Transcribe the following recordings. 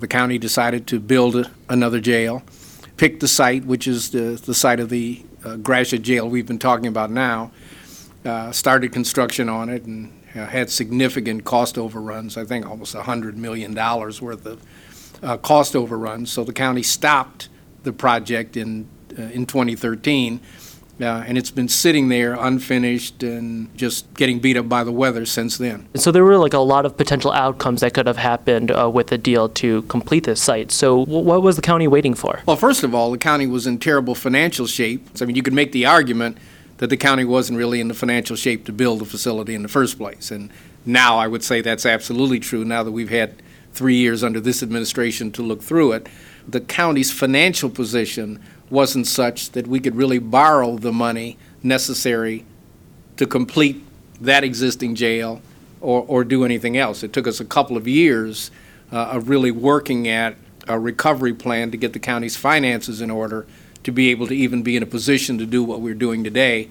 The county decided to build another jail, picked the site, which is the, the site of the uh, Gratiot Jail we've been talking about now, uh, started construction on it and uh, had significant cost overruns, I think almost $100 million worth of uh, cost overruns. So the county stopped the project in, uh, in 2013, uh, and it's been sitting there unfinished and just getting beat up by the weather since then. So there were like a lot of potential outcomes that could have happened uh, with the deal to complete this site. So wh- what was the county waiting for? Well, first of all, the county was in terrible financial shape. I mean, you could make the argument that the county wasn't really in the financial shape to build the facility in the first place. And now I would say that's absolutely true, now that we've had three years under this administration to look through it. The county's financial position wasn't such that we could really borrow the money necessary to complete that existing jail or, or do anything else. It took us a couple of years uh, of really working at a recovery plan to get the county's finances in order to be able to even be in a position to do what we're doing today,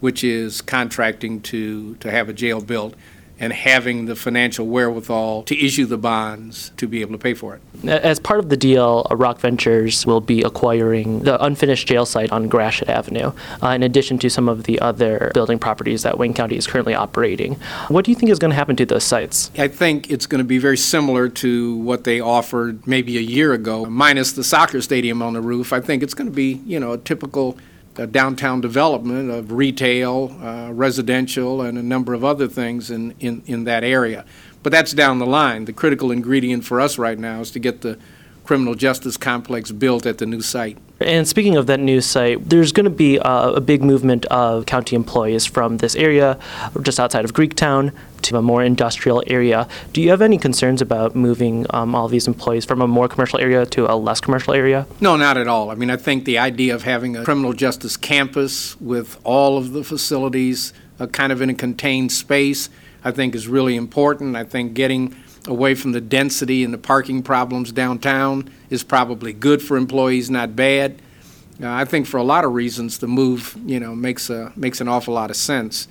which is contracting to, to have a jail built and having the financial wherewithal to issue the bonds to be able to pay for it. As part of the deal, uh, Rock Ventures will be acquiring the unfinished jail site on Gratiot Avenue, uh, in addition to some of the other building properties that Wayne County is currently operating. What do you think is going to happen to those sites? I think it's going to be very similar to what they offered maybe a year ago, minus the soccer stadium on the roof. I think it's going to be, you know, a typical downtown development of retail, uh, residential, and a number of other things in, in, in that area. But that's down the line. The critical ingredient for us right now is to get the criminal justice complex built at the new site. And speaking of that new site, there's going to be a big movement of county employees from this area, just outside of Greektown, to a more industrial area. Do you have any concerns about moving um, all these employees from a more commercial area to a less commercial area? No, not at all. I mean, I think the idea of having a criminal justice campus with all of the facilities uh, kind of in a contained space, I think is really important. I think getting away from the density and the parking problems downtown is probably good for employees, not bad. Uh, I think for a lot of reasons, the move, you know, makes a, makes an awful lot of sense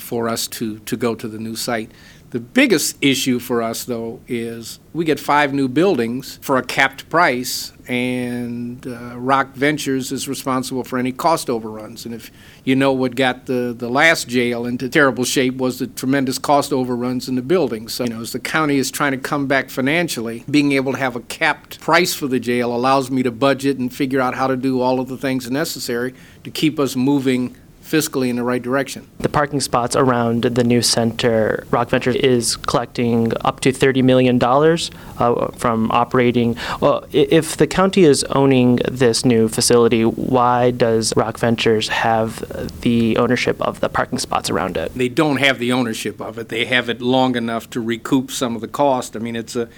for us to, to go to the new site. The biggest issue for us, though, is we get five new buildings for a capped price, and uh, Rock Ventures is responsible for any cost overruns. And if you know what got the, the last jail into terrible shape was the tremendous cost overruns in the buildings. So, you know, as the county is trying to come back financially, being able to have a capped price for the jail allows me to budget and figure out how to do all of the things necessary to keep us moving fiscally in the right direction. The parking spots around the new center, Rock Ventures is collecting up to $30 million uh, from operating. Well, if the county is owning this new facility, why does Rock Ventures have the ownership of the parking spots around it? they don't have the ownership of it. They have it long enough to recoup some of the cost. I mean, it's a,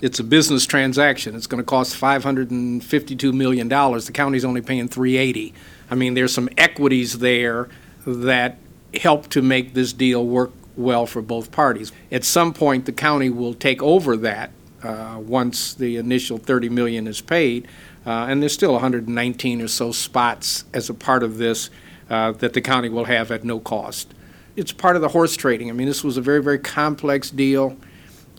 it's a business transaction. It's going to cost $552 million. The county's only paying 380. I mean, there's some equities there that help to make this deal work well for both parties. At some point, the county will take over that uh, once the initial 30 million is paid. Uh, And there's still 119 or so spots as a part of this uh, that the county will have at no cost it's part of the horse trading. I mean, this was a very, very complex deal,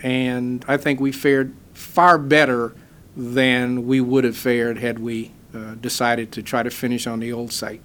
and I think we fared far better than we would have fared had we Uh, decided to try to finish on the old site.